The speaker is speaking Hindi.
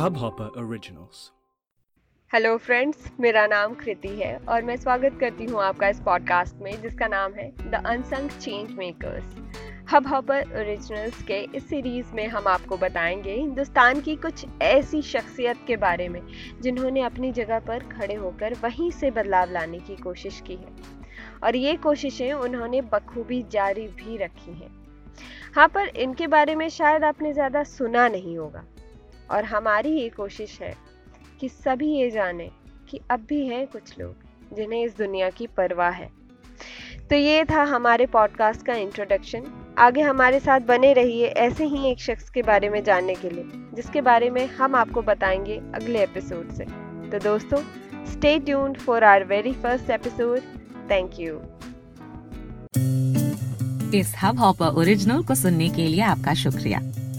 Hubhopper Originals. हेलो फ्रेंड्स मेरा नाम कृति है और मैं स्वागत करती हूँ आपका इस पॉडकास्ट में, जिसका नाम है the unsung change makers Hubhopper originals के इस सीरीज़ में हम आपको बताएँगे हिंदुस्तान की कुछ ऐसी शख्सियत के बारे में, जिन्होंने अपनी जगह पर खड़े होकर वहीं से बदलाव लाने की कोशिश की है। और ये कोशिशें उन्होंने बखूबी जारी भी रखी हैं। हाँ पर इनके बारे में शायद आपने ज़्यादा सुना नहीं होगा। और हमारी ये कोशिश है कि सभी ये जाने कि अब भी हैं कुछ लोग जिन्हें इस दुनिया की परवाह है। तो ये था हमारे पॉडकास्ट का इंट्रोडक्शन आगे हमारे साथ बने रहिए ऐसे ही एक शख्स के बारे में जानने के लिए, जिसके बारे में हम आपको बताएँगे अगले एपिसोड से। तो दोस्तों stay tuned for our very first episode thank you इस हब हॉपर ओरिजिनल को सुनने के लिए आपका शुक्रिया।